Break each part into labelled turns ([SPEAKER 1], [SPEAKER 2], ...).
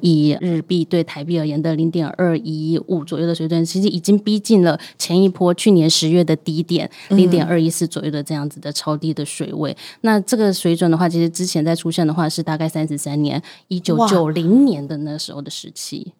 [SPEAKER 1] 以日币对台币而言的零点二一五左右的水准，其实已经逼近了前一波去年十月的低点零点二一四左右的这样子的超低的水位。嗯、那这个水准的话，其实之前在出现的话是大概三十三年一九九零年的那时候的时期。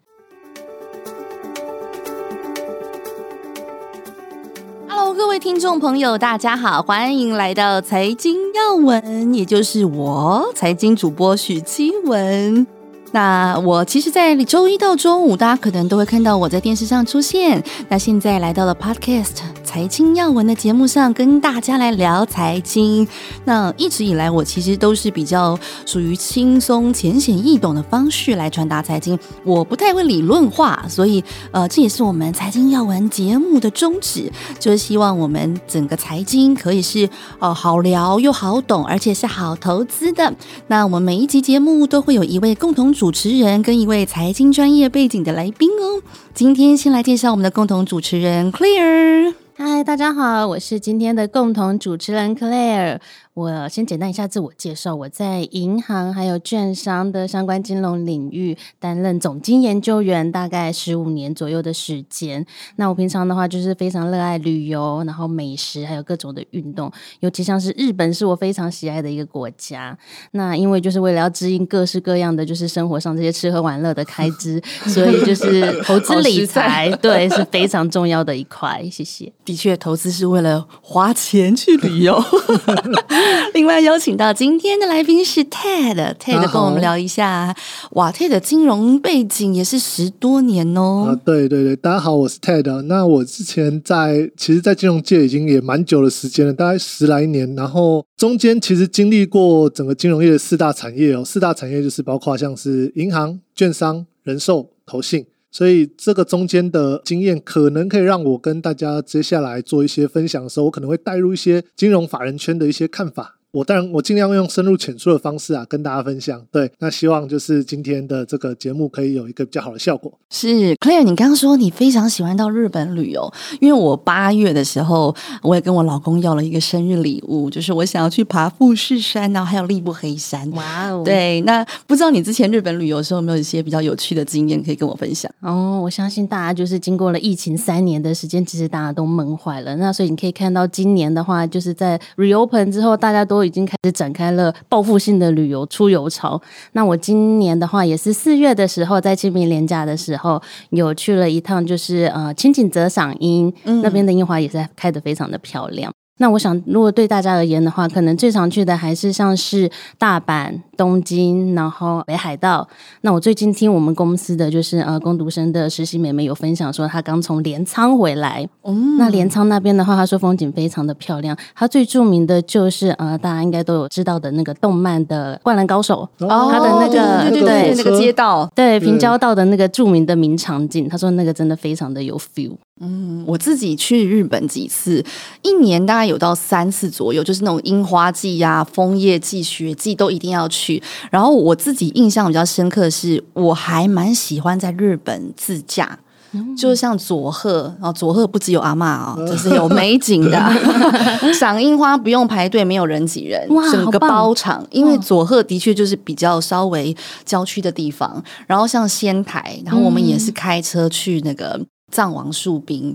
[SPEAKER 2] Hello，各位听众朋友，大家好，欢迎来到财经要闻，也就是我财经主播许娸雯。那我其实，在周一到周五，大家可能都会看到我在电视上出现。那现在来到了 Podcast 财经要闻的节目上，跟大家来聊财经。那一直以来，我其实都是比较属于轻松、浅显易懂的方式来传达财经。我不太会理论化，所以呃，这也是我们财经要闻节目的宗旨，就是希望我们整个财经可以是呃好聊又好懂，而且是好投资的。那我们每一集节目都会有一位共同主持人跟一位财经专业背景的来宾哦。今天先来介绍我们的共同主持人 Clear。
[SPEAKER 1] 嗨，大家好，我是今天的共同主持人 Claire。我先简单一下自我介绍，我在银行还有券商的相关金融领域担任总经研究员，大概十五年左右的时间。那我平常的话就是非常热爱旅游，然后美食，还有各种的运动，尤其像是日本是我非常喜爱的一个国家。那因为就是为了要支应各式各样的就是生活上这些吃喝玩乐的开支，所以就是 投资理财 对是非常重要的一块。谢谢。
[SPEAKER 2] 的确，投资是为了花钱去旅游。另外邀请到今天的来宾是 Ted，Ted 跟我们聊一下，哇，Ted 的金融背景也是十多年哦。
[SPEAKER 3] 啊，对对对，大家好，我是 Ted。那我之前在，其实，在金融界已经也蛮久的时间了，大概十来年。然后中间其实经历过整个金融业的四大产业哦，四大产业就是包括像是银行、券商、人寿、投信。所以这个中间的经验，可能可以让我跟大家接下来做一些分享的时候，我可能会带入一些金融法人圈的一些看法。我当然，我尽量用深入浅出的方式啊，跟大家分享。对，那希望就是今天的这个节目可以有一个比较好的效果。
[SPEAKER 2] 是，Claire，你刚刚说你非常喜欢到日本旅游，因为我八月的时候，我也跟我老公要了一个生日礼物，就是我想要去爬富士山，然后还有立不黑山。哇哦！对，那不知道你之前日本旅游的时候有没有一些比较有趣的经验可以跟我分享？
[SPEAKER 1] 哦，我相信大家就是经过了疫情三年的时间，其实大家都闷坏了。那所以你可以看到今年的话，就是在 reopen 之后，大家都。都已经开始展开了报复性的旅游出游潮。那我今年的话，也是四月的时候，在清明连假的时候，有去了一趟，就是呃清景泽赏樱，嗯、那边的樱花也是开得非常的漂亮。那我想，如果对大家而言的话，可能最常去的还是像是大阪、东京，然后北海道。那我最近听我们公司的就是呃工读生的实习妹妹有分享说，她刚从镰仓回来。嗯，那镰仓那边的话，她说风景非常的漂亮。她最著名的就是呃大家应该都有知道的那个动漫的《灌篮高手》哦，他的那个
[SPEAKER 2] 对对对那个街道，
[SPEAKER 1] 对平交道的那个著名的名场景。她说那个真的非常的有 feel。
[SPEAKER 2] 嗯，我自己去日本几次，一年大概有到三次左右，就是那种樱花季呀、啊、枫叶季、雪季都一定要去。然后我自己印象比较深刻的是，我还蛮喜欢在日本自驾，嗯、就像佐贺，然后佐贺不只有阿妈啊、哦，就是有美景的，赏樱花不用排队，没有人挤人，哇整个包场。因为佐贺的确就是比较稍微郊区的地方，然后像仙台，然后我们也是开车去那个。藏王树冰，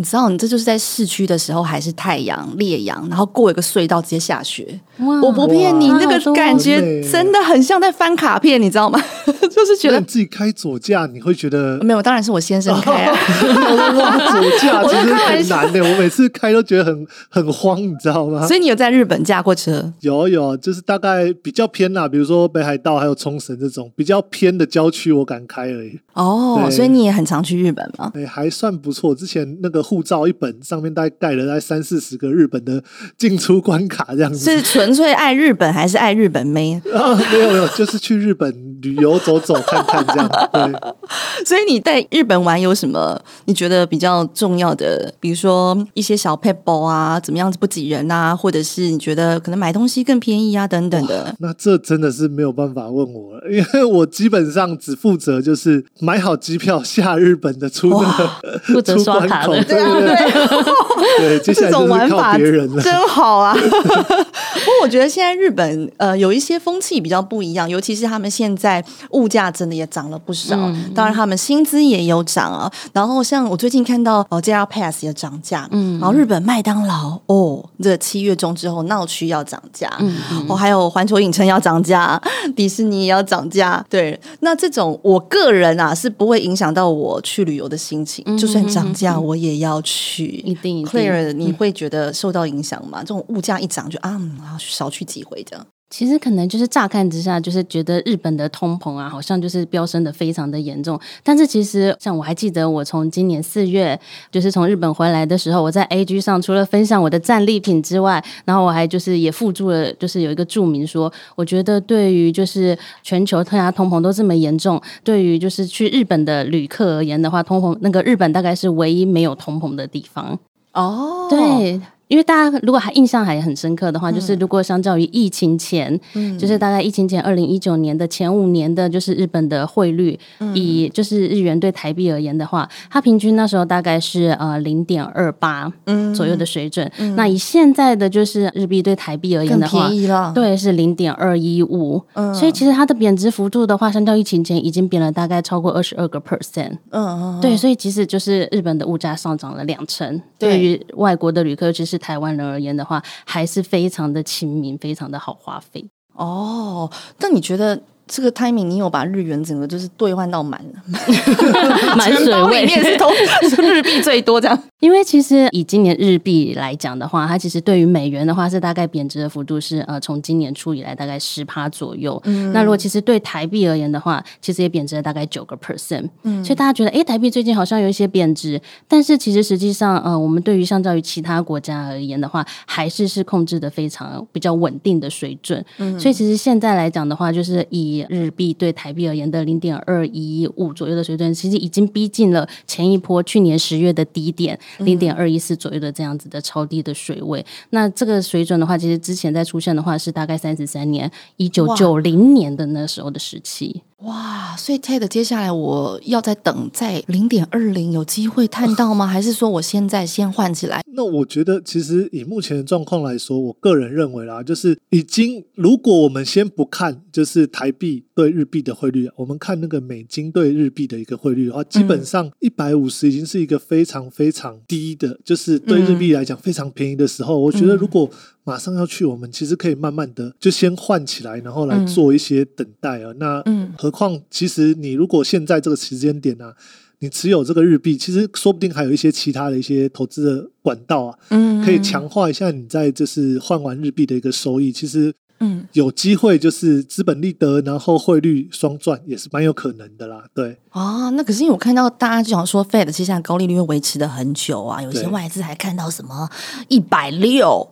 [SPEAKER 2] 你知道，你这就是在市区的时候还是太阳烈阳，然后过一个隧道直接下雪。哇我不骗你，那个感觉真的很像在翻卡片，你知道吗？就是觉得
[SPEAKER 3] 你自己开左驾，你会觉得
[SPEAKER 2] 没有，当然是我先生开啊。
[SPEAKER 3] 哇，左驾 其实很难的，我每次开都觉得很很慌，你知道吗？
[SPEAKER 2] 所以你有在日本驾过车？
[SPEAKER 3] 有有，就是大概比较偏啦，比如说北海道还有冲绳这种比较偏的郊区，我敢开而已。
[SPEAKER 2] 哦，所以你也很常去日本吗？
[SPEAKER 3] 哎，还算不错。之前那个护照一本上面大概盖了大概三四十个日本的进出关卡，这样子。
[SPEAKER 2] 是纯粹爱日本还是爱日本妹？
[SPEAKER 3] 啊，没有没有，就是去日本旅游走走看看这样。对。
[SPEAKER 2] 所以你在日本玩有什么你觉得比较重要的？比如说一些小撇步啊，怎么样子不挤人啊，或者是你觉得可能买东西更便宜啊等等的。
[SPEAKER 3] 那这真的是没有办法问我了，因为我基本上只负责就是买好机票下日本的出那个
[SPEAKER 1] 负责刷卡的。对，
[SPEAKER 3] 对，接下来就是靠别人了，
[SPEAKER 2] 这种玩法真好啊！不过我觉得现在日本呃有一些风气比较不一样，尤其是他们现在物价真的也涨了不少，嗯、当然他们薪资也有涨啊。然后像我最近看到哦，JR Pass 也涨价，嗯，然后日本麦当劳哦，这七月中之后闹区要涨价，嗯，哦，还有环球影城要涨价，迪士尼也要涨价，对，那这种我个人啊是不会影响到我去旅游的心情，嗯、就算涨价我也要去，
[SPEAKER 1] 一定，一定。
[SPEAKER 2] Claire，你会觉得受到影响吗？这种物价一涨就啊，少去几回这样。
[SPEAKER 1] 其实可能就是乍看之下，就是觉得日本的通膨啊，好像就是飙升的非常的严重。但是其实，像我还记得，我从今年四月就是从日本回来的时候，我在 A G 上除了分享我的战利品之外，然后我还就是也附注了，就是有一个注明说，我觉得对于就是全球特压通膨都这么严重，对于就是去日本的旅客而言的话，通膨那个日本大概是唯一没有通膨的地方。哦，对。因为大家如果还印象还很深刻的话，嗯、就是如果相较于疫情前，嗯、就是大概疫情前二零一九年的前五年的，就是日本的汇率，嗯、以就是日元对台币而言的话，它平均那时候大概是呃零点二八左右的水准。嗯、那以现在的就是日币对台币而言的话，便宜了。对是零点二一五。所以其实它的贬值幅度的话，相较疫情前已经贬了大概超过二十二个 percent。嗯，对，所以其实就是日本的物价上涨了两成，对。于外国的旅客，尤其是台湾人而言的话，还是非常的亲民，非常的好花费
[SPEAKER 2] 哦。那你觉得？这个 timing，你有把日元整个就是兑换到满了，
[SPEAKER 1] 满水位，
[SPEAKER 2] 面是都 日币最多这样。
[SPEAKER 1] 因为其实以今年日币来讲的话，它其实对于美元的话是大概贬值的幅度是呃从今年初以来大概十趴左右。嗯，那如果其实对台币而言的话，其实也贬值了大概九个 percent。嗯，所以大家觉得，哎，台币最近好像有一些贬值，但是其实实际上，呃，我们对于相较于其他国家而言的话，还是是控制的非常比较稳定的水准。嗯，所以其实现在来讲的话，就是以日币对台币而言的零点二一五左右的水准，其实已经逼近了前一波去年十月的低点零点二一四左右的这样子的超低的水位。那这个水准的话，其实之前在出现的话是大概三十三年一九九零年的那时候的时期。
[SPEAKER 2] 哇，所以 Ted 接下来我要再等在零点二零有机会探到吗？还是说我现在先换起来？
[SPEAKER 3] 那我觉得其实以目前的状况来说，我个人认为啦，就是已经如果我们先不看就是台币对日币的汇率，我们看那个美金对日币的一个汇率的话，基本上一百五十已经是一个非常非常低的，就是对日币来讲非常便宜的时候。我觉得如果马上要去，我们其实可以慢慢的就先换起来，然后来做一些等待啊。那何况，其实你如果现在这个时间点啊，你持有这个日币，其实说不定还有一些其他的一些投资的管道啊，可以强化一下你在就是换完日币的一个收益。其实。嗯，有机会就是资本利得，然后汇率双赚也是蛮有可能的啦。对
[SPEAKER 2] 啊，那可是因为我看到大家就想说，Fed 其实高利率会维持的很久啊，有些外资还看到什么一百六，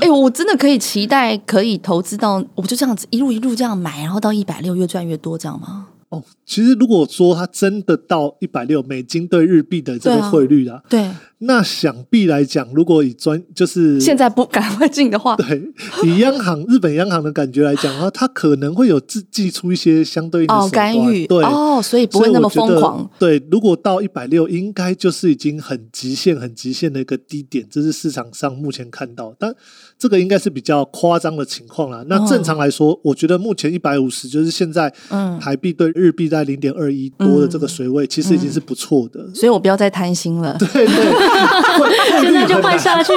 [SPEAKER 2] 哎，我真的可以期待可以投资到，我就这样子一路一路这样买，然后到一百六越赚越多，这样吗？
[SPEAKER 3] 哦，其实如果说它真的到一百六美金对日币的这个汇率啊，
[SPEAKER 2] 对。
[SPEAKER 3] 那想必来讲，如果以专就是
[SPEAKER 2] 现在不赶快进的话，
[SPEAKER 3] 对，以央行日本央行的感觉来讲的话，它可能会有自寄出一些相对应
[SPEAKER 2] 哦，干预，
[SPEAKER 3] 对
[SPEAKER 2] 哦，所以不会那么疯狂。
[SPEAKER 3] 对，如果到一百六，应该就是已经很极限、很极限的一个低点，这是市场上目前看到，但这个应该是比较夸张的情况啦。那正常来说，哦，我觉得目前一百五十就是现在台币对日币在零点二一多的这个水位，嗯，其实已经是不错的。
[SPEAKER 2] 所以我不要再贪心了。
[SPEAKER 3] 对 对。
[SPEAKER 1] 现在就换下去，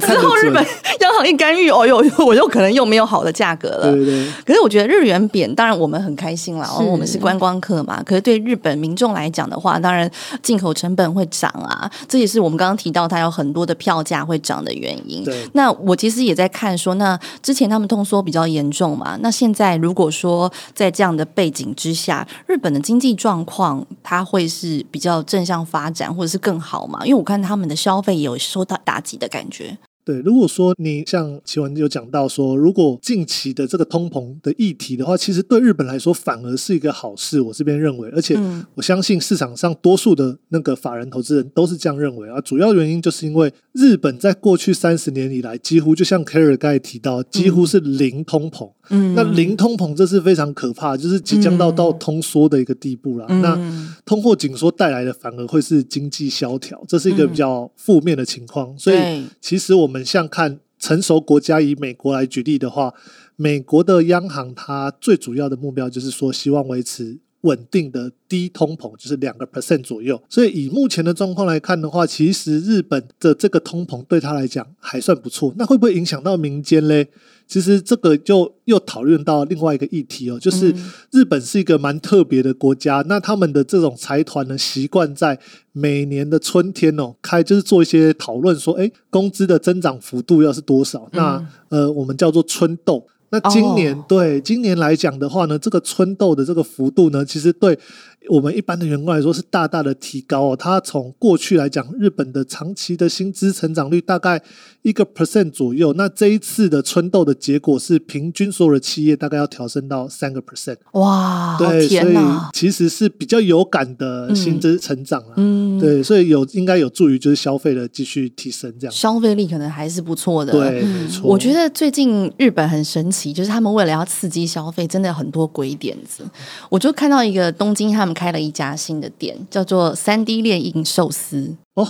[SPEAKER 2] 之后日本央行一干预，哦呦，我又可能又没有好的价格了。
[SPEAKER 3] 对对。
[SPEAKER 2] 可是我觉得日元贬，当然我们很开心啦，我们是观光客嘛。可是对日本民众来讲的话，当然进口成本会涨啊，这也是我们刚刚提到它有很多的票价会涨的原因。
[SPEAKER 3] 对。
[SPEAKER 2] 那我其实也在看说，那之前他们通缩比较严重嘛，那现在如果说在这样的背背景之下，日本的经济状况它会是比较正向发展，或者是更好嘛？因为我看他们的消费也有受到打击的感觉。
[SPEAKER 3] 对，如果说你像娸雯有讲到说，如果近期的这个通膨的议题的话，其实对日本来说反而是一个好事。我这边认为，而且我相信市场上多数的那个法人投资人都是这样认为啊。主要原因就是因为日本在过去三十年以来，几乎就像 Carry 刚才提到，几乎是零通膨。嗯，那零通膨这是非常可怕，就是即将到到通缩的一个地步了。那通货紧缩带来的反而会是经济萧条，这是一个比较负面的情况。所以其实我们。很像看成熟国家，以美国来举例的话，美国的央行它最主要的目标就是说，希望维持稳定的低通膨，就是两个 percent 左右。所以以目前的状况来看的话，其实日本的这个通膨对他来讲还算不错。那会不会影响到民间嘞？其实这个就又讨论到另外一个议题哦，就是日本是一个蛮特别的国家，那他们的这种财团呢，习惯在每年的春天哦开，就是做一些讨论，说，哎，工资的增长幅度要是多少？那呃，我们叫做春斗。那今年对今年来讲的话呢，这个春斗的这个幅度呢，其实对。我们一般的员工来说是大大的提高哦，它从过去来讲，日本的长期的薪资成长率大概一个 percent 左右，那这一次的春斗的结果是平均所有的企业大概要调升到三个 percent。
[SPEAKER 2] 哇，
[SPEAKER 3] 对，
[SPEAKER 2] 天
[SPEAKER 3] 以其实是比较有感的薪资成长了。嗯，对，所以有应该有助于就是消费的继续提升，这样
[SPEAKER 2] 消费力可能还是不错的。
[SPEAKER 3] 对，没错。
[SPEAKER 2] 我觉得最近日本很神奇，就是他们为了要刺激消费，真的有很多鬼点子。我就看到一个东京他们。开了一家新的店，叫做三 D 列印寿司
[SPEAKER 3] 哦。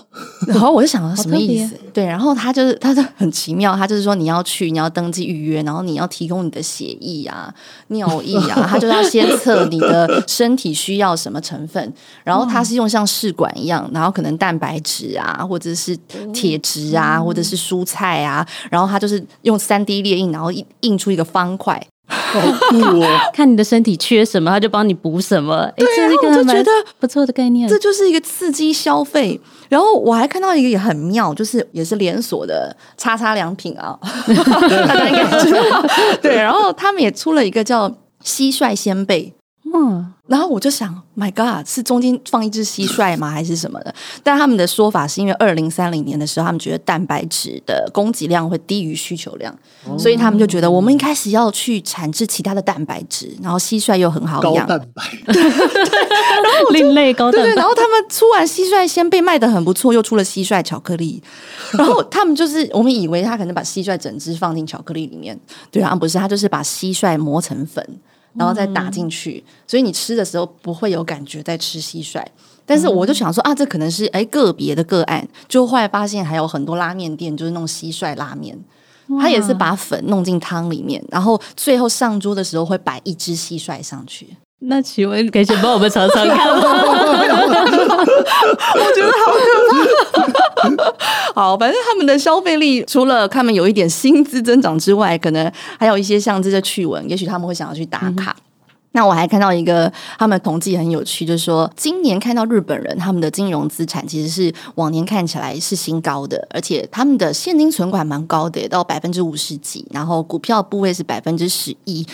[SPEAKER 2] 然后我就想到 什么意思？对，然后他就是，他就很奇妙，他就是说你要去，你要登记预约，然后你要提供你的血液啊、尿液啊，他就要先测你的身体需要什么成分，然后他是用像试管一样，然后可能蛋白质啊，或者是铁质啊，或者是蔬菜啊，然后他就是用三 D 列印，然后印印出一个方块。
[SPEAKER 3] 好酷哦！
[SPEAKER 1] 看你的身体缺什么，他就帮你补什么。
[SPEAKER 2] 对，然后我就觉得
[SPEAKER 1] 不错的概念，
[SPEAKER 2] 这就是一个刺激消费。然后我还看到一个也很妙，就是也是连锁的叉叉良品啊，大家应该知道。对，然后他们也出了一个叫蟋蟀仙贝。嗯，然后我就想，My God，是中间放一只蟋蟀吗？还是什么的？但他们的说法是因为二零三零年的时候，他们觉得蛋白质的供给量会低于需求量，哦、所以他们就觉得我们一开始要去产制其他的蛋白质，然后蟋蟀又很好养，
[SPEAKER 3] 高蛋白，
[SPEAKER 2] 对，然后
[SPEAKER 1] 另类高蛋白，
[SPEAKER 2] 对，然后他们出完蟋蟀先被卖的很不错，又出了蟋蟀巧克力，然后他们就是我们以为他可能把蟋蟀整只放进巧克力里面，对啊，不是，他就是把蟋蟀磨成粉。然后再打进去，嗯、所以你吃的时候不会有感觉在吃蟋蟀。但是我就想说啊，这可能是哎个别的个案，就后来发现还有很多拉面店就是弄蟋蟀拉面，他也是把粉弄进汤里面，然后最后上桌的时候会摆一只蟋蟀上去。
[SPEAKER 1] 那请问可以先帮我们尝尝看吗？
[SPEAKER 2] 我觉得好可怕。好，反正他们的消费力除了他们有一点薪资增长之外，可能还有一些像这些趣闻，也许他们会想要去打卡。嗯、那我还看到一个他们统计很有趣，就是说今年看到日本人他们的金融资产其实是往年看起来是新高的，而且他们的现金存款蛮高的，也到百分之五十几，然后股票部位是百分之十一。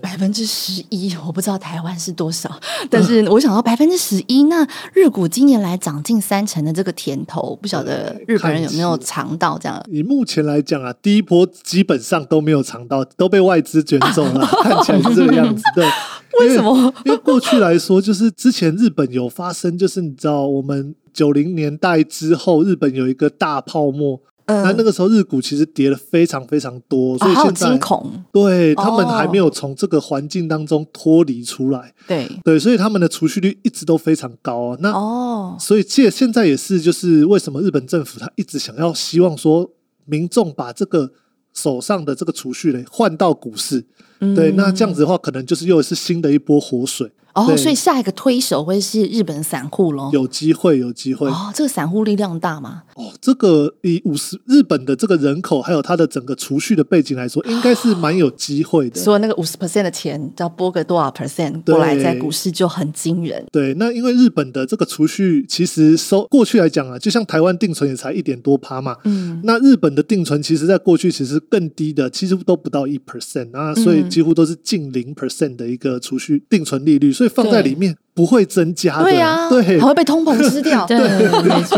[SPEAKER 2] 百分之十一，我不知道台湾是多少，但是我想到百分之十一，那日股今年来涨近三成的这个甜头，不晓得日本人有没有尝到这样？
[SPEAKER 3] 以目前来讲啊，第一波基本上都没有尝到，都被外资卷走了，看起来是这个样子。对，
[SPEAKER 2] 为什么？
[SPEAKER 3] 因为过去来说，就是之前日本有发生，就是你知道，我们九零年代之后，日本有一个大泡沫。那那个时候日股其实跌了非常非常多，所以现在、
[SPEAKER 2] 哦、惊恐，
[SPEAKER 3] 对他们还没有从这个环境当中脱离出来。
[SPEAKER 2] 对
[SPEAKER 3] 对，所以他们的储蓄率一直都非常高啊。那哦，所以现现在也是，就是为什么日本政府他一直想要希望说民众把这个手上的这个储蓄呢换到股市。嗯、对，那这样子的话，可能就是又是新的一波活水。
[SPEAKER 2] 哦，所以下一个推手会是日本散户喽？
[SPEAKER 3] 有机会，有机会。
[SPEAKER 2] 哦，这个散户力量大吗？
[SPEAKER 3] 哦，这个以五十日本的这个人口，还有它的整个储蓄的背景来说，应该是蛮有机会的。
[SPEAKER 2] 所以那个五十 percent 的钱，要拨个多少 percent 过来，在股市就很惊人。
[SPEAKER 3] 对，那因为日本的这个储蓄，其实收过去来讲啊，就像台湾定存也才一点多趴嘛。嗯。那日本的定存，其实在过去其实更低的，其实都不到一 percent 啊，所以几乎都是近零 percent 的一个储蓄定存利率，所以放在里面。不会增加的，
[SPEAKER 2] 对啊，
[SPEAKER 3] 对，
[SPEAKER 2] 还会被通膨吃掉。
[SPEAKER 1] 对，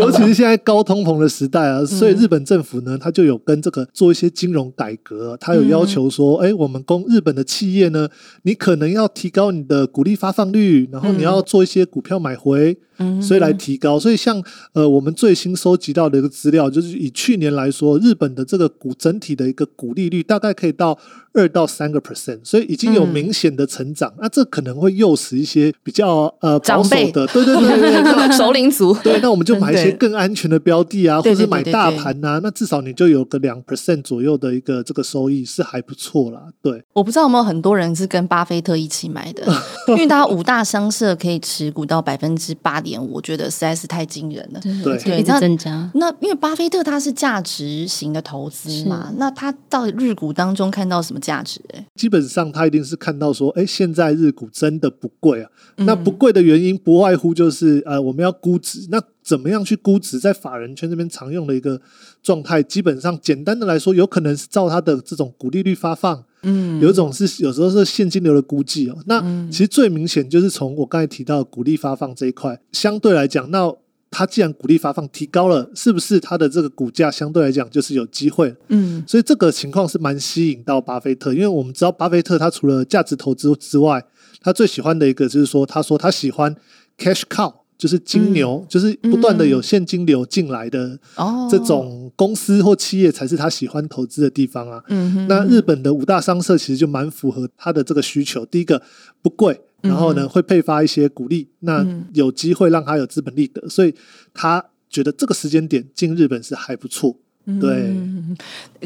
[SPEAKER 3] 尤其是现在高通膨的时代啊，所以日本政府呢，他就有跟这个做一些金融改革，他有要求说，哎，我们供日本的企业呢，你可能要提高你的股利发放率，然后你要做一些股票买回。所以来提高，所以像呃，我们最新收集到的一个资料，就是以去年来说，日本的这个股整体的一个股利率大概可以到二到三个 percent，所以已经有明显的成长。那这可能会诱使一些比较呃保守的，对对对对对，
[SPEAKER 2] 首领 族，
[SPEAKER 3] 对，那我们就买一些更安全的标的啊，或者买大盘呐，那至少你就有个两 percent 左右的一个这个收益是还不错啦。对，
[SPEAKER 2] 我不知道有没有很多人是跟巴菲特一起买的，因为他五大商社可以持股到百分之八点五，我觉得实在是太惊人了。
[SPEAKER 1] 对，对，增加。
[SPEAKER 2] 那因为巴菲特他是价值型的投资嘛，那他到日股当中看到什么价值？哎，
[SPEAKER 3] 基本上他一定是看到说，哎，现在日股真的不贵啊。那不贵的原因不外乎就是，呃，我们要估值。那怎么样去估值？在法人圈这边常用的一个状态，基本上简单的来说，有可能是照它的这种股利率发放。嗯，有一种是有时候是现金流的估计哦。那其实最明显就是从我刚才提到的股利发放这一块，相对来讲，那它既然股利发放提高了，是不是它的这个股价相对来讲就是有机会？嗯，所以这个情况是蛮吸引到巴菲特，因为我们知道巴菲特他除了价值投资之外，他最喜欢的一个就是说，他说他喜欢 cash cow。就是金牛，嗯、就是不断的有现金流进来的这种公司或企业才是他喜欢投资的地方啊。嗯、那日本的五大商社其实就蛮符合他的这个需求。第一个不贵，然后呢会配发一些股利，那有机会让他有资本利得，所以他觉得这个时间点进日本是还不错。对，
[SPEAKER 2] 嗯，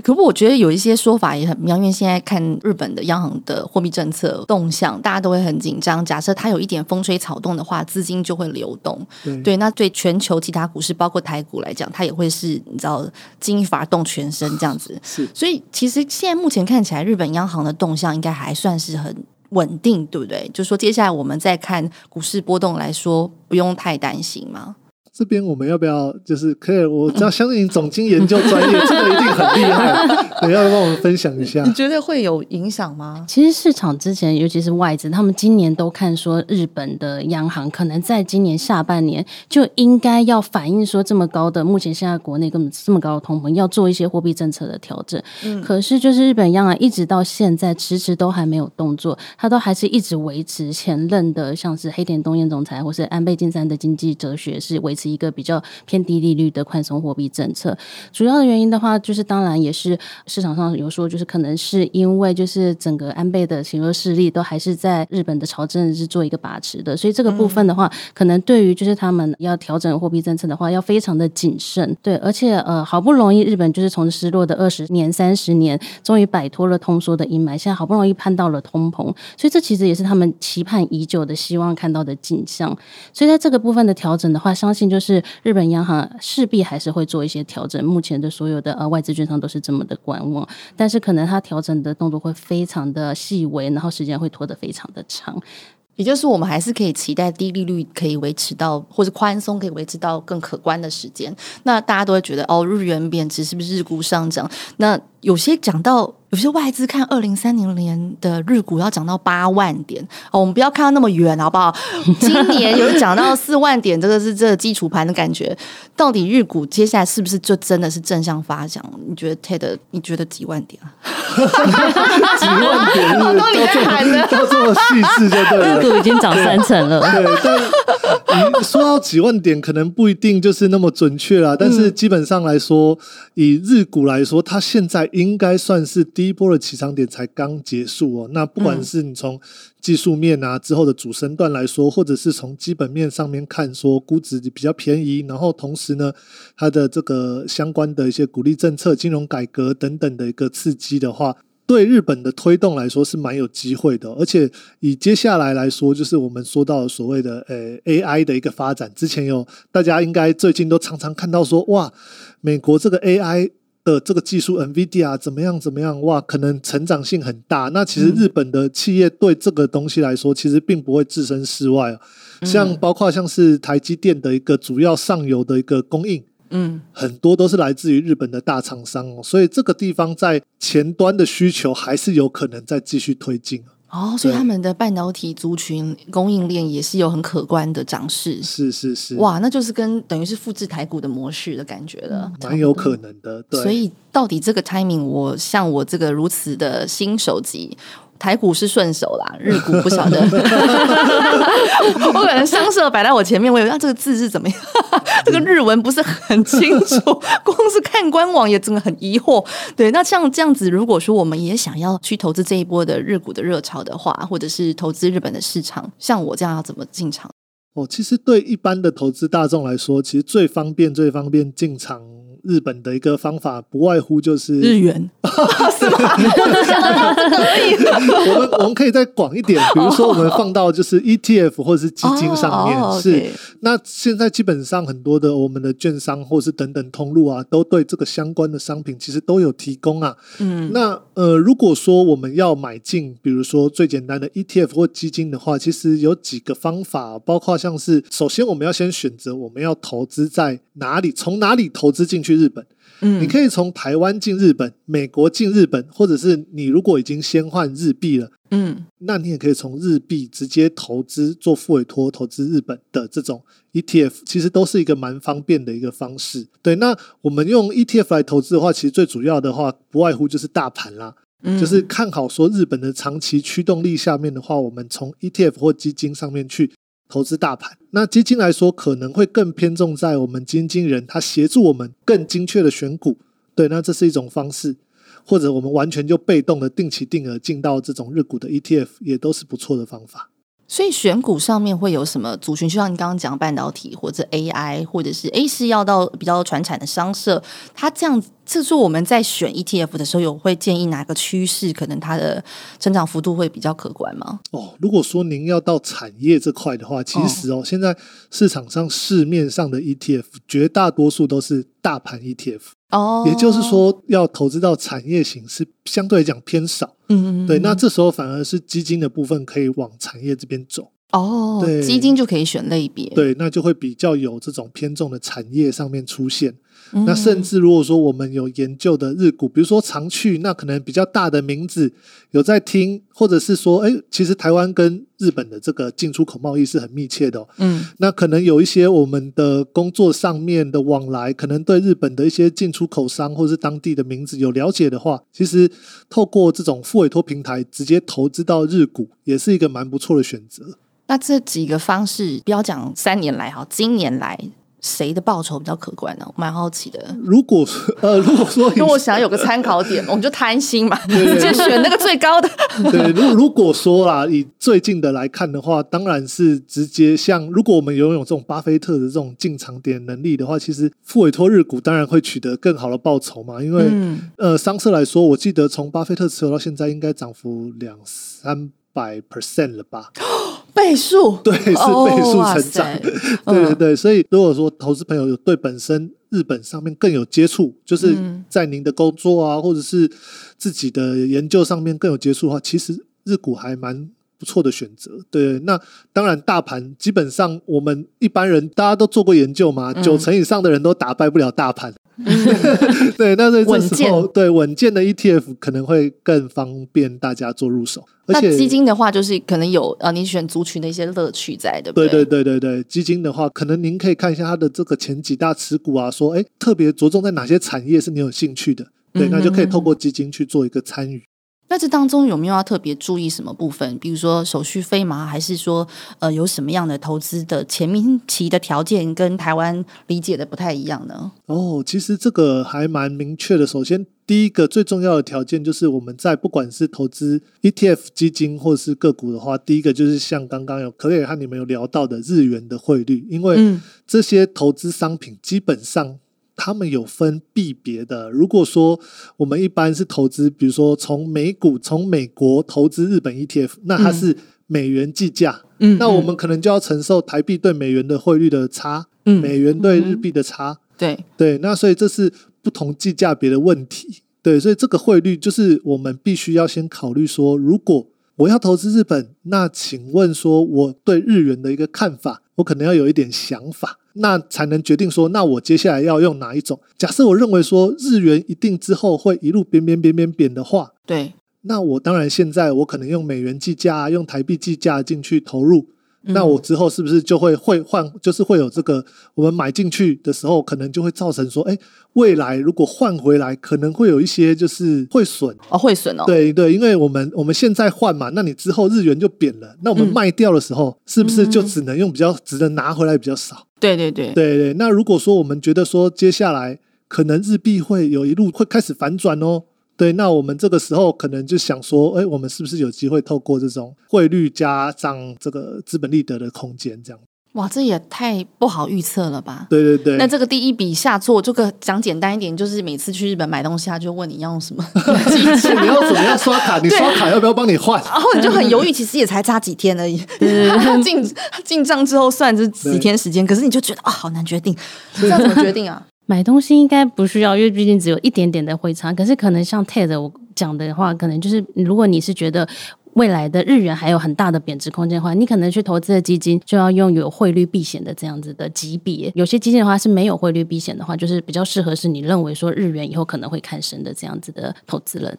[SPEAKER 2] 可不，我觉得有一些说法也很妙，因为现在看日本的央行的货币政策动向，大家都会很紧张。假设它有一点风吹草动的话，资金就会流动。对，对，那对全球其他股市，包括台股来讲，它也会是你知道，金一发动全身这样子。
[SPEAKER 3] 是，
[SPEAKER 2] 所以其实现在目前看起来，日本央行的动向应该还算是很稳定，对不对？就是说，接下来我们再看股市波动来说，不用太担心嘛。
[SPEAKER 3] 这边我们要不要就是可以？我只要相信总经研究专业，这个一定很厉害。你要帮我们分享一下？
[SPEAKER 2] 你觉得会有影响吗？
[SPEAKER 1] 其实市场之前，尤其是外资，他们今年都看说，日本的央行可能在今年下半年就应该要反映说，这么高的目前现在国内根本这么高的通膨，要做一些货币政策的调整。嗯，可是就是日本央行一直到现在迟迟都还没有动作，他都还是一直维持前任的，像是黑田东彦总裁或是安倍晋三的经济哲学是维持。是一个比较偏低利率的宽松货币政策，主要的原因的话，就是当然也是市场上有说，就是可能是因为就是整个安倍的邪恶势力都还是在日本的朝政是做一个把持的，所以这个部分的话，可能对于就是他们要调整货币政策的话，要非常的谨慎。对，而且呃，好不容易日本就是从失落的二十年、三十年，终于摆脱了通缩的阴霾，现在好不容易盼到了通膨，所以这其实也是他们期盼已久的、希望看到的景象。所以在这个部分的调整的话，相信。就就是日本央行势必还是会做一些调整，目前的所有的呃外资券商都是这么的观望，但是可能它调整的动作会非常的细微，然后时间会拖得非常的长，
[SPEAKER 2] 也就是我们还是可以期待低利率可以维持到，或者宽松可以维持到更可观的时间。那大家都会觉得哦，日元贬值是不是日股上涨？那有些讲到。有些外资看二零三零年的日股要涨到八万点哦，我们不要看到那么远，好不好？今年有涨到四万点，这个是这个基础盘的感觉。到底日股接下来是不是就真的是正向发展？你觉得 Ted？你觉得几万点啊？
[SPEAKER 3] 几万点，都这么细致就对了。
[SPEAKER 1] 日股已经涨三成了，
[SPEAKER 3] 对。但你说到几万点，可能不一定就是那么准确啦。但是基本上来说，以日股来说，它现在应该算是。第一波的起涨点才刚结束哦，那不管是你从技术面啊之后的主升段来说，或者是从基本面上面看，说估值比较便宜，然后同时呢，它的这个相关的一些鼓励政策、金融改革等等的一个刺激的话，对日本的推动来说是蛮有机会的。而且以接下来来说，就是我们说到所谓的呃 AI 的一个发展，之前有大家应该最近都常常看到说，哇，美国这个 AI。的这个技术，NVIDIA 怎么样？怎么样？哇，可能成长性很大。那其实日本的企业对这个东西来说，其实并不会置身事外。像包括像是台积电的一个主要上游的一个供应，嗯，很多都是来自于日本的大厂商哦。所以这个地方在前端的需求还是有可能再继续推进。
[SPEAKER 2] 哦，所以他们的半导体族群供应链也是有很可观的涨势。
[SPEAKER 3] 是是是，
[SPEAKER 2] 哇，那就是跟等于是复制台股的模式的感觉了，
[SPEAKER 3] 蛮有可能的。对，
[SPEAKER 2] 所以到底这个 timing，我像我这个如此的新手级。台股是顺手啦，日股不晓得。我可能商社摆在我前面，我以为这个字是怎么样？这个日文不是很清楚，光是看官网也真的很疑惑。对，那像这样子，如果说我们也想要去投资这一波的日股的热潮的话，或者是投资日本的市场，像我这样要怎么进场？
[SPEAKER 3] 哦，其实对一般的投资大众来说，其实最方便、最方便进场。日本的一个方法不外乎就是
[SPEAKER 2] 日元，是吗？
[SPEAKER 3] 我们我们可以再广一点，比如说我们放到就是 ETF 或者是基金上面，
[SPEAKER 2] 哦哦、
[SPEAKER 3] 是
[SPEAKER 2] okay
[SPEAKER 3] 那现在基本上很多的我们的券商或是等等通路啊，都对这个相关的商品其实都有提供啊。嗯，那呃，如果说我们要买进，比如说最简单的 ETF 或基金的话，其实有几个方法，包括像是首先我们要先选择我们要投资在哪里，从哪里投资进去。日本，嗯，你可以从台湾进日本，美国进日本，或者是你如果已经先换日币了，嗯，那你也可以从日币直接投资做付委托投资日本的这种 ETF，其实都是一个蛮方便的一个方式。对，那我们用 ETF 来投资的话，其实最主要的话不外乎就是大盘啦，嗯，就是看好说日本的长期驱动力下面的话，我们从 ETF 或基金上面去。投资大盘，那基金来说可能会更偏重在我们基金经理人，他协助我们更精确的选股。对，那这是一种方式，或者我们完全就被动的定期定额进到这种日股的 ETF，也都是不错的方法。
[SPEAKER 2] 所以选股上面会有什么族群？就像你刚刚讲半导体，或者 AI，或者是 A 是要到比较传产的商社，它这样子。这是我们在选 ETF 的时候，有会建议哪个趋势，可能它的成长幅度会比较可观吗？
[SPEAKER 3] 哦，如果说您要到产业这块的话，其实哦，哦现在市场上市面上的 ETF 绝大多数都是大盘 ETF 哦，也就是说要投资到产业型是相对来讲偏少。嗯，嗯，对，那这时候反而是基金的部分可以往产业这边走。
[SPEAKER 2] 哦，对，基金就可以选类别，
[SPEAKER 3] 对，那就会比较有这种偏重的产业上面出现。嗯、那甚至如果说我们有研究的日股，比如说常去，那可能比较大的名字有在听，或者是说，哎，其实台湾跟日本的这个进出口贸易是很密切的、哦。嗯，那可能有一些我们的工作上面的往来，可能对日本的一些进出口商或者是当地的名字有了解的话，其实透过这种副委托平台直接投资到日股，也是一个蛮不错的选择。
[SPEAKER 2] 那这几个方式，不要讲三年来哈，今年来。谁的报酬比较可观呢？我蛮好奇的。
[SPEAKER 3] 如果呃，如果说，
[SPEAKER 2] 因为我想有个参考点，我们就贪心嘛，直接选那个最高的。
[SPEAKER 3] 对，如如果说啦，以最近的来看的话，当然是直接像，如果我们拥有这种巴菲特的这种进场点能力的话，其实付委托日股当然会取得更好的报酬嘛。因为、嗯、呃，商社来说，我记得从巴菲特持有到现在，应该涨幅两三百 percent 了吧。
[SPEAKER 2] 倍数？
[SPEAKER 3] 对，是倍数成长，哦、对对对，所以如果说投资朋友有对本身日本上面更有接触，就是在您的工作啊，或者是自己的研究上面更有接触的话，其实日股还蛮不错的选择。对，那当然大盘基本上我们一般人大家都做过研究嘛，九成以上的人都打败不了大盘。对，那在这时候，对稳健的 ETF 可能会更方便大家做入手。而且
[SPEAKER 2] 基金的话，就是可能有啊，你选族群的一些乐趣在，对不对？
[SPEAKER 3] 对对对对对，基金的话，可能您可以看一下它的这个前几大持股啊，说哎，特别着重在哪些产业是你有兴趣的，对，那就可以透过基金去做一个参与。
[SPEAKER 2] 那这当中有没有要特别注意什么部分？比如说手续费吗？还是说呃有什么样的投资的前面期的条件跟台湾理解的不太一样呢？
[SPEAKER 3] 哦，其实这个还蛮明确的。首先，第一个最重要的条件就是我们在不管是投资 ETF 基金或是个股的话，第一个就是像刚刚有可以和你们有聊到的日元的汇率，因为这些投资商品基本上。他们有分币别的。如果说我们一般是投资，比如说从美股、从美国投资日本 ETF，那它是美元计价，嗯，那我们可能就要承受台币对美元的汇率的差，嗯，美元对日币的差，
[SPEAKER 2] 对
[SPEAKER 3] 对，那所以这是不同计价别的问题，对，所以这个汇率就是我们必须要先考虑说，如果我要投资日本，那请问说我对日元的一个看法，我可能要有一点想法。那才能决定说，那我接下来要用哪一种？假设我认为说日元一定之后会一路贬贬贬贬贬的话，
[SPEAKER 2] 对，
[SPEAKER 3] 那我当然现在我可能用美元计价，用台币计价进去投入。那我之后是不是就会会换？就是会有这个，我们买进去的时候，可能就会造成说，哎，未来如果换回来，可能会有一些就是会损
[SPEAKER 2] 哦，会损哦。
[SPEAKER 3] 对对，因为我们我们现在换嘛，那你之后日元就贬了，那我们卖掉的时候，是不是就只能用比较，只能拿回来比较少？
[SPEAKER 2] 对对对
[SPEAKER 3] 对对。那如果说我们觉得说接下来可能日币会有一路会开始反转哦。对，那我们这个时候可能就想说，哎，我们是不是有机会透过这种汇率加上这个资本利得的空间，这样？
[SPEAKER 2] 哇，这也太不好预测了吧？
[SPEAKER 3] 对对对。
[SPEAKER 2] 那这个第一笔下错，这个讲简单一点，就是每次去日本买东西，他就问你要用什么，
[SPEAKER 3] 你要怎么样刷卡？你刷卡要不要帮你换？
[SPEAKER 2] 然后你就很犹豫，其实也才差几天而已。进进账之后算这几天时间，可是你就觉得啊，好难决定，这样怎么决定啊？
[SPEAKER 1] 买东西应该不需要，因为毕竟只有一点点的汇差。可是可能像 Ted 我讲的话，可能就是如果你是觉得未来的日元还有很大的贬值空间的话，你可能去投资的基金就要用有汇率避险的这样子的级别。有些基金的话是没有汇率避险的话，就是比较适合是你认为说日元以后可能会看升的这样子的投资人。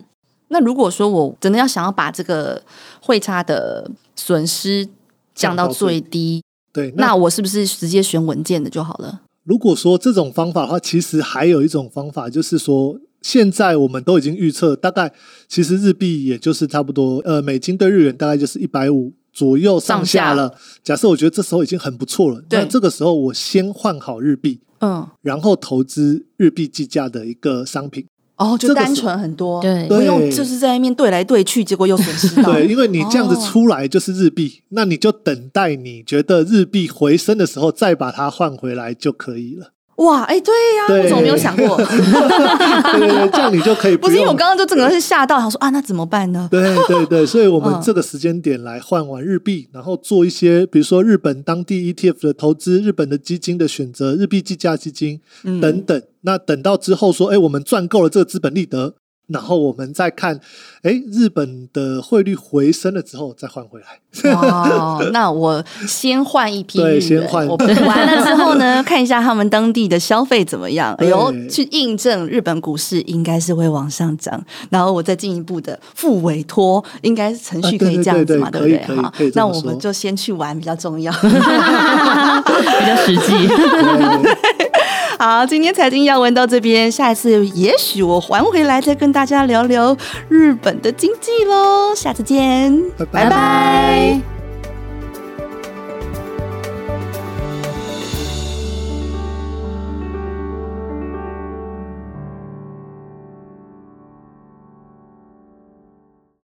[SPEAKER 2] 那如果说我真的要想要把这个汇差的损失降到最低，
[SPEAKER 3] 对，
[SPEAKER 2] 那，那我是不是直接选稳健的就好了？
[SPEAKER 3] 如果说这种方法的话，其实还有一种方法，就是说现在我们都已经预测，大概其实日币也就是差不多，呃，美金对日元大概就是一百五左右上下了。下。假设我觉得这时候已经很不错了，那这个时候我先换好日币，嗯，然后投资日币计价的一个商品。
[SPEAKER 2] 哦，就单纯很多，
[SPEAKER 1] 对，
[SPEAKER 2] 不用就是在那面对来对去，结果又损失到。
[SPEAKER 3] 对，因为你这样子出来就是日币，哦，那你就等待你觉得日币回升的时候再把它换回来就可以了。
[SPEAKER 2] 哇，哎，对呀，对，我怎么没有想过？
[SPEAKER 3] 对对对，这样你就可以不。
[SPEAKER 2] 不是因为我刚刚就整个是吓到，想说啊，那怎么办呢？
[SPEAKER 3] 对对对，所以我们这个时间点来换完日币，然后做一些，比如说日本当地 ETF 的投资、日本的基金的选择、日币计价基金等等。那等到之后说，哎，我们赚够了这个资本利得。然后我们再看，哎，日本的汇率回升了之后再换回来。
[SPEAKER 2] 哦，那我先换一批日元，
[SPEAKER 3] 对，先换。
[SPEAKER 2] 我完了之后呢，看一下他们当地的消费怎么样，哎呦，去印证日本股市应该是会往上涨。然后我再进一步的付委托，应该是程序可以这样子嘛，啊、对，对，对，对不对？好，那我们就先去玩比较重要，比较
[SPEAKER 1] 实际。
[SPEAKER 2] 好，今天财经要闻到这边，下一次也许我还回来再跟大家聊聊日本的经济喽。下次见，
[SPEAKER 3] 拜拜。拜拜。